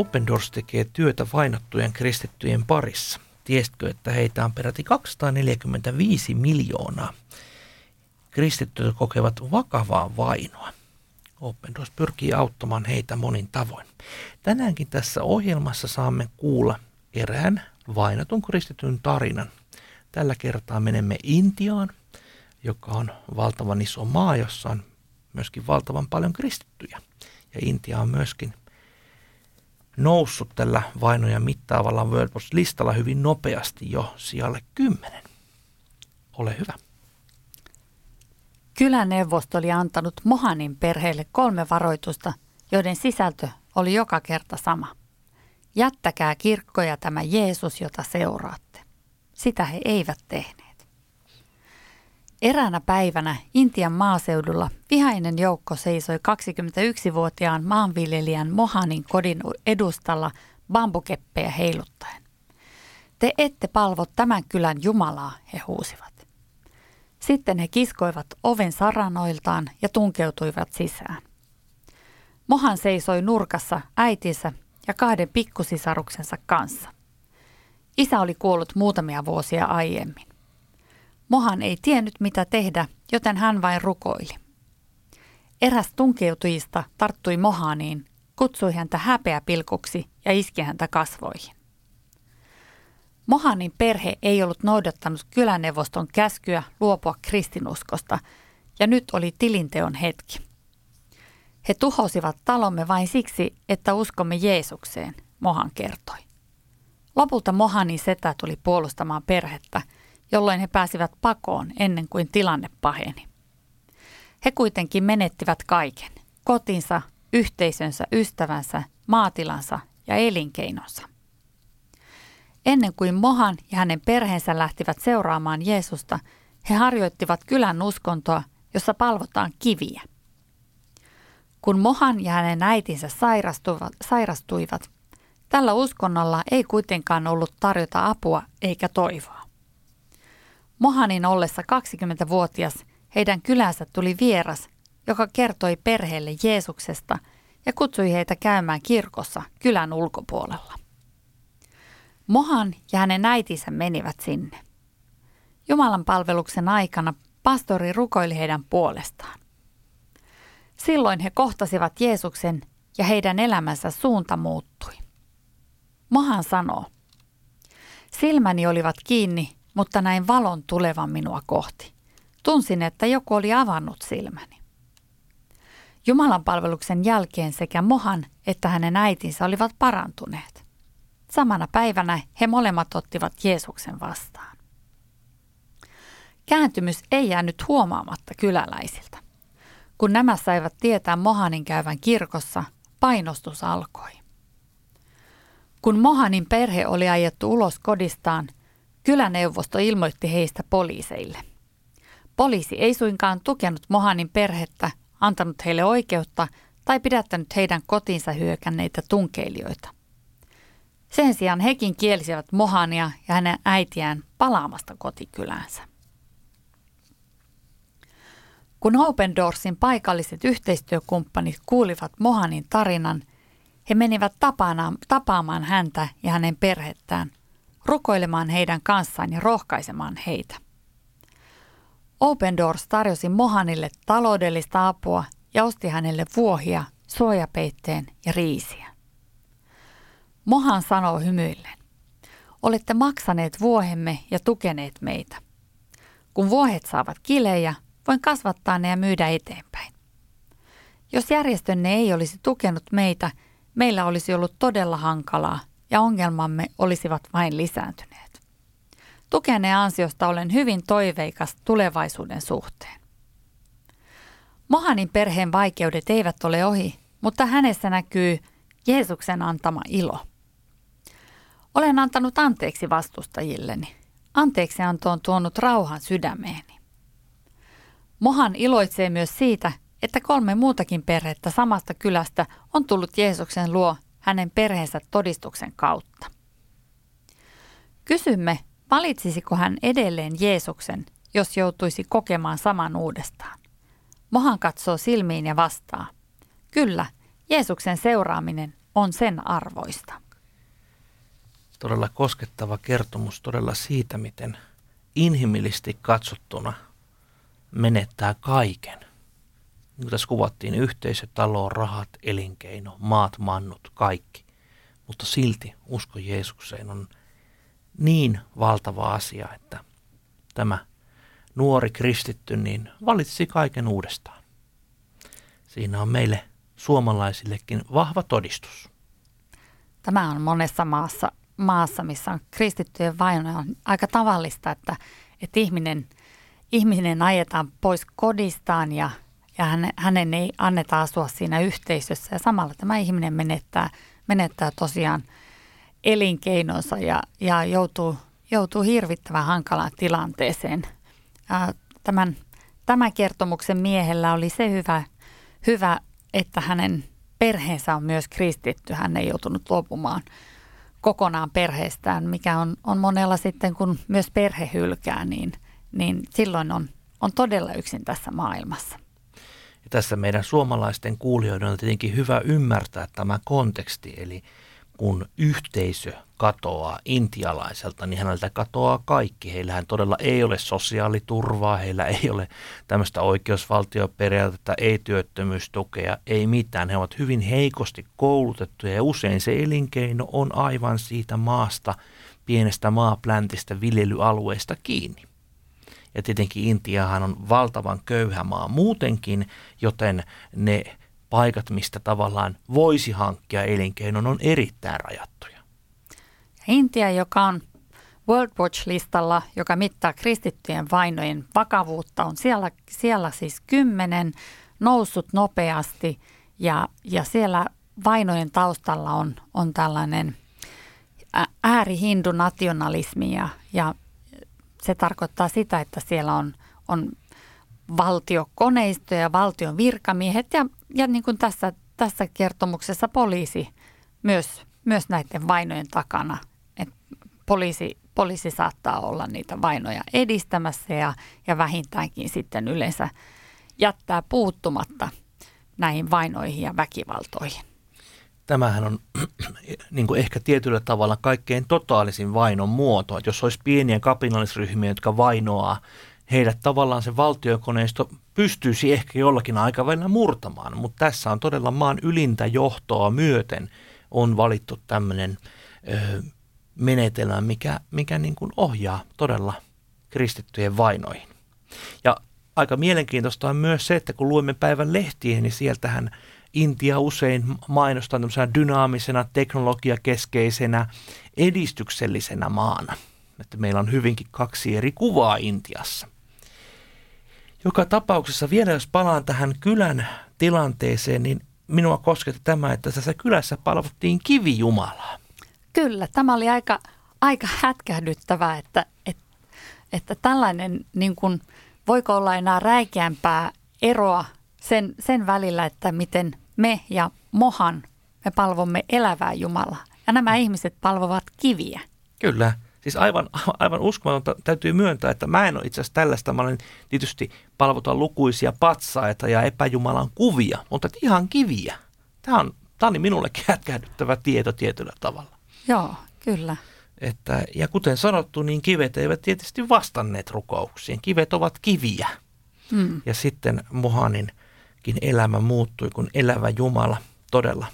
Open Doors tekee työtä vainottujen kristittyjen parissa. Tiesitkö, että heitä on peräti 245 miljoonaa? Kristittyjä kokevat vakavaa vainoa. Open Doors pyrkii auttamaan heitä monin tavoin. Tänäänkin tässä ohjelmassa saamme kuulla erään vainotun kristityn tarinan. Tällä kertaa menemme Intiaan, joka on valtavan iso maa, jossa on myöskin valtavan paljon kristittyjä. Ja Intia on myöskin noussut tällä vainoja mittaavalla Worldwatch-listalla hyvin nopeasti jo sijalle 10. Ole hyvä. Kyläneuvosto oli antanut Mohanin perheelle kolme varoitusta, joiden sisältö oli joka kerta sama. Jättäkää kirkkoja tämä Jeesus, jota seuraatte. Sitä he eivät tehneet. Eräänä päivänä Intian maaseudulla vihainen joukko seisoi 21-vuotiaan maanviljelijän Mohanin kodin edustalla bambukeppejä heiluttaen. Te ette palvo tämän kylän Jumalaa, he huusivat. Sitten he kiskoivat oven saranoiltaan ja tunkeutuivat sisään. Mohan seisoi nurkassa äitinsä ja kahden pikkusisaruksensa kanssa. Isä oli kuollut muutamia vuosia aiemmin. Mohan ei tiennyt mitä tehdä, joten hän vain rukoili. Eräs tunkeutujista tarttui Mohaniin, kutsui häntä häpeäpilkuksi ja iski häntä kasvoihin. Mohanin perhe ei ollut noudattanut kyläneuvoston käskyä luopua kristinuskosta, ja nyt oli tilinteon hetki. He tuhosivat talomme vain siksi, että uskomme Jeesukseen, Mohan kertoi. Lopulta Mohanin setä tuli puolustamaan perhettä, jolloin he pääsivät pakoon ennen kuin tilanne paheni. He kuitenkin menettivät kaiken, kotinsa, yhteisönsä, ystävänsä, maatilansa ja elinkeinonsa. Ennen kuin Mohan ja hänen perheensä lähtivät seuraamaan Jeesusta, he harjoittivat kylän uskontoa, jossa palvotaan kiviä. Kun Mohan ja hänen äitinsä sairastuivat, tällä uskonnolla ei kuitenkaan ollut tarjota apua eikä toivoa. Mohanin ollessa 20-vuotias heidän kylänsä tuli vieras, joka kertoi perheelle Jeesuksesta ja kutsui heitä käymään kirkossa kylän ulkopuolella. Mohan ja hänen äitinsä menivät sinne. Jumalan palveluksen aikana pastori rukoili heidän puolestaan. Silloin he kohtasivat Jeesuksen ja heidän elämänsä suunta muuttui. Mohan sanoo, silmäni olivat kiinni, mutta näin valon tulevan minua kohti. Tunsin, että joku oli avannut silmäni. Jumalan palveluksen jälkeen sekä Mohan että hänen äitinsä olivat parantuneet. Samana päivänä he molemmat ottivat Jeesuksen vastaan. Kääntymys ei jäänyt huomaamatta kyläläisiltä. Kun nämä saivat tietää Mohanin käyvän kirkossa, painostus alkoi. Kun Mohanin perhe oli ajettu ulos kodistaan, kyläneuvosto ilmoitti heistä poliiseille. Poliisi ei suinkaan tukenut Mohanin perhettä, antanut heille oikeutta tai pidättänyt heidän kotiinsa hyökänneitä tunkeilijoita. Sen sijaan hekin kielisivät Mohania ja hänen äitiään palaamasta kotikyläänsä. Kun Open Doorsin paikalliset yhteistyökumppanit kuulivat Mohanin tarinan, he menivät tapaamaan häntä ja hänen perhettään, rukoilemaan heidän kanssaan ja rohkaisemaan heitä. Open Doors tarjosi Mohanille taloudellista apua ja osti hänelle vuohia, suojapeitteen ja riisiä. Mohan sanoo hymyillen. Olette maksaneet vuohemme ja tukeneet meitä. Kun vuohet saavat kilejä, voin kasvattaa ne ja myydä eteenpäin. Jos järjestönne ei olisi tukenut meitä, meillä olisi ollut todella hankalaa ja ongelmamme olisivat vain lisääntyneet. Tukenne ansiosta olen hyvin toiveikas tulevaisuuden suhteen. Mohanin perheen vaikeudet eivät ole ohi, mutta hänessä näkyy Jeesuksen antama ilo. Olen antanut anteeksi vastustajilleni. Anteeksianto on tuonut rauhan sydämeeni. Mohan iloitsee myös siitä, että kolme muutakin perhettä samasta kylästä on tullut Jeesuksen luo hänen perheensä todistuksen kautta. Kysymme, valitsisiko hän edelleen Jeesuksen, jos joutuisi kokemaan saman uudestaan. Mohan katsoo silmiin ja vastaa, kyllä, Jeesuksen seuraaminen on sen arvoista. Todella koskettava kertomus todella siitä, miten inhimillisesti katsottuna menettää kaiken. Niin tässä kuvattiin, yhteisö, talo, rahat, elinkeino, maat, mannut, kaikki. Mutta silti usko Jeesukseen on niin valtava asia, että tämä nuori kristitty niin valitsi kaiken uudestaan. Siinä on meille suomalaisillekin vahva todistus. Tämä on monessa maassa, maassa missä on kristittyjen vaino, on aika tavallista, että, että ihminen, ihminen ajetaan pois kodistaan ja, ja hänen, hänen ei anneta asua siinä yhteisössä. Ja samalla tämä ihminen menettää, menettää tosiaan elinkeinonsa ja, ja joutuu, joutuu hirvittävän hankalaan tilanteeseen. Tämän, tämän kertomuksen miehellä oli se hyvä, hyvä, että hänen perheensä on myös kristitty. Hän ei joutunut luopumaan kokonaan perheestään, mikä on, on monella sitten, kun myös perhe hylkää, niin, niin silloin on, on todella yksin tässä maailmassa. Ja tässä meidän suomalaisten kuulijoiden on tietenkin hyvä ymmärtää tämä konteksti, eli kun yhteisö katoaa intialaiselta, niin häneltä katoaa kaikki. Heillähän todella ei ole sosiaaliturvaa, heillä ei ole tämmöistä oikeusvaltioperiaatetta, ei työttömyystukea, ei mitään. He ovat hyvin heikosti koulutettuja ja usein se elinkeino on aivan siitä maasta, pienestä maapläntistä viljelyalueesta kiinni. Ja tietenkin Intiahan on valtavan köyhä maa muutenkin, joten ne paikat, mistä tavallaan voisi hankkia elinkeinon, on erittäin rajattuja. Intia, joka on World Watch-listalla, joka mittaa kristittyjen vainojen vakavuutta, on siellä, siellä siis kymmenen noussut nopeasti ja, ja siellä vainojen taustalla on, on tällainen äärihindu-nationalismi ja, ja se tarkoittaa sitä, että siellä on, on valtiokoneisto ja valtion virkamiehet ja, ja niin kuin tässä, tässä kertomuksessa poliisi myös, myös näiden vainojen takana. Et poliisi, poliisi saattaa olla niitä vainoja edistämässä ja, ja vähintäänkin sitten yleensä jättää puuttumatta näihin vainoihin ja väkivaltoihin. Tämähän on niin kuin ehkä tietyllä tavalla kaikkein totaalisin vainon muoto. Että jos olisi pieniä kapinallisryhmiä, jotka vainoaa heidät tavallaan se valtiokoneisto pystyisi ehkä jollakin aikavälillä murtamaan, mutta tässä on todella maan ylintä johtoa myöten on valittu tämmöinen menetelmä, mikä, mikä niin kuin ohjaa todella kristittyjen vainoihin. Ja aika mielenkiintoista on myös se, että kun luemme päivän lehtiä, niin sieltähän Intia usein mainostaa tämmöisenä dynaamisena, teknologiakeskeisenä, edistyksellisenä maana. Että meillä on hyvinkin kaksi eri kuvaa Intiassa – joka tapauksessa vielä jos palaan tähän kylän tilanteeseen, niin minua kosketti tämä, että tässä kylässä palvottiin kivijumalaa. Kyllä, tämä oli aika, aika hätkähdyttävää, että, että, että tällainen, niin kuin, voiko olla enää räikeämpää eroa sen, sen välillä, että miten me ja Mohan, me palvomme elävää Jumalaa. Ja nämä ihmiset palvovat kiviä. Kyllä. Siis aivan, aivan uskomatonta täytyy myöntää, että mä en ole itse asiassa tällaista. Mä olen tietysti palvotaan lukuisia patsaita ja epäjumalan kuvia, mutta ihan kiviä. Tämä on, tämä on minullekin hätkähdyttävä tieto tietyllä tavalla. Joo, kyllä. Että, ja kuten sanottu, niin kivet eivät tietysti vastanneet rukouksiin. Kivet ovat kiviä. Hmm. Ja sitten Mohaninkin elämä muuttui, kun elävä Jumala todella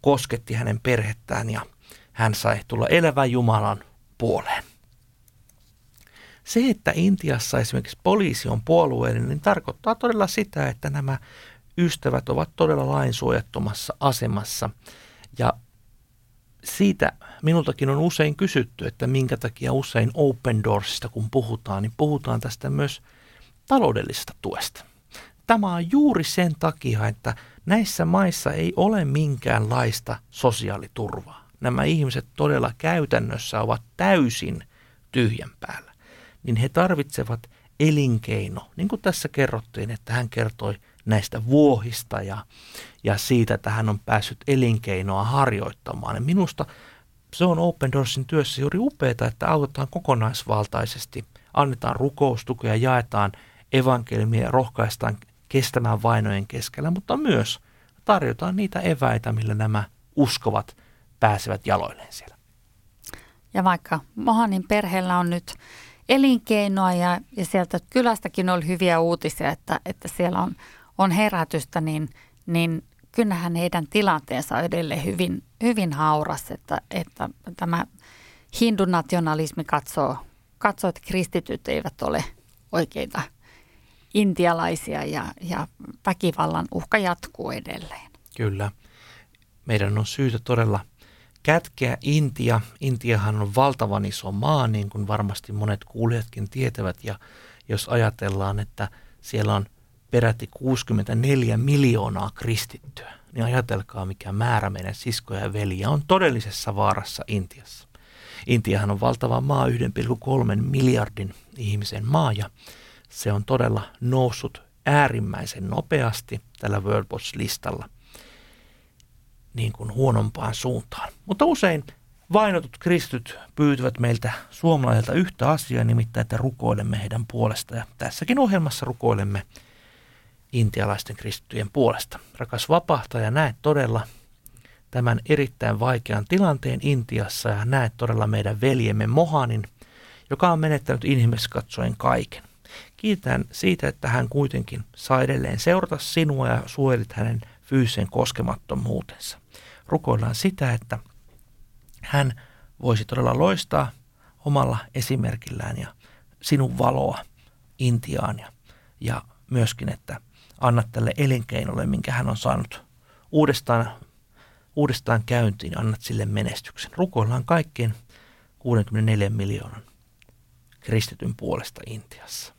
kosketti hänen perhettään ja hän sai tulla elävän Jumalan puoleen. Se, että Intiassa esimerkiksi poliisi on puolueellinen, niin tarkoittaa todella sitä, että nämä ystävät ovat todella lainsuojattomassa asemassa. Ja siitä minultakin on usein kysytty, että minkä takia usein Open Doorsista kun puhutaan, niin puhutaan tästä myös taloudellisesta tuesta. Tämä on juuri sen takia, että näissä maissa ei ole minkäänlaista sosiaaliturvaa nämä ihmiset todella käytännössä ovat täysin tyhjän päällä, niin he tarvitsevat elinkeino, niin kuin tässä kerrottiin, että hän kertoi näistä vuohista ja, ja siitä, että hän on päässyt elinkeinoa harjoittamaan. Ja minusta se on Open Doorsin työssä juuri upeaa, että autetaan kokonaisvaltaisesti, annetaan rukoustukea, jaetaan evankeliumia, rohkaistaan kestämään vainojen keskellä, mutta myös tarjotaan niitä eväitä, millä nämä uskovat pääsevät jaloilleen siellä. Ja vaikka Mohanin perheellä on nyt elinkeinoa ja, ja sieltä kylästäkin oli hyviä uutisia, että, että siellä on, on herätystä, niin, niin kyllähän heidän tilanteensa on edelleen hyvin, hyvin hauras, että, että tämä hindunationalismi katsoo, katsoo, että kristityt eivät ole oikeita intialaisia ja, ja väkivallan uhka jatkuu edelleen. Kyllä. Meidän on syytä todella kätkeä Intia. Intiahan on valtavan iso maa, niin kuin varmasti monet kuulijatkin tietävät. Ja jos ajatellaan, että siellä on peräti 64 miljoonaa kristittyä, niin ajatelkaa mikä määrä meidän siskoja ja veliä on todellisessa vaarassa Intiassa. Intiahan on valtava maa, 1,3 miljardin ihmisen maa ja se on todella noussut äärimmäisen nopeasti tällä World Watch-listalla niin kuin huonompaan suuntaan. Mutta usein vainotut kristyt pyytävät meiltä suomalaisilta yhtä asiaa, nimittäin että rukoilemme heidän puolesta. Ja tässäkin ohjelmassa rukoilemme intialaisten kristittyjen puolesta. Rakas vapahtaja, näet todella tämän erittäin vaikean tilanteen Intiassa ja näet todella meidän veljemme Mohanin, joka on menettänyt inhimillisesti kaiken. Kiitän siitä, että hän kuitenkin saa edelleen seurata sinua ja suojelit hänen fyysisen koskemattomuutensa. Rukoillaan sitä, että hän voisi todella loistaa omalla esimerkillään ja sinun valoa Intiaan ja, ja myöskin, että annat tälle elinkeinolle, minkä hän on saanut uudestaan, uudestaan käyntiin, annat sille menestyksen. Rukoillaan kaikkien 64 miljoonan kristityn puolesta Intiassa.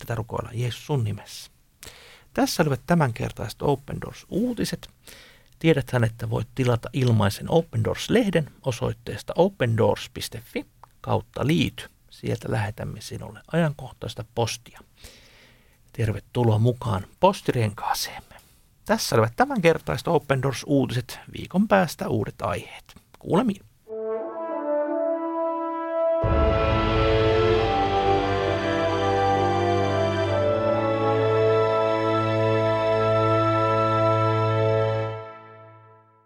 Tätä rukoillaan Jeesus sun nimessä. Tässä olivat tämänkertaiset Open Doors-uutiset. Tiedäthän, että voit tilata ilmaisen Open Doors-lehden osoitteesta opendoors.fi kautta liity. Sieltä lähetämme sinulle ajankohtaista postia. Tervetuloa mukaan postirinkaaseemme. Tässä olivat tämänkertaiset Open Doors-uutiset. Viikon päästä uudet aiheet. Kuulemiin.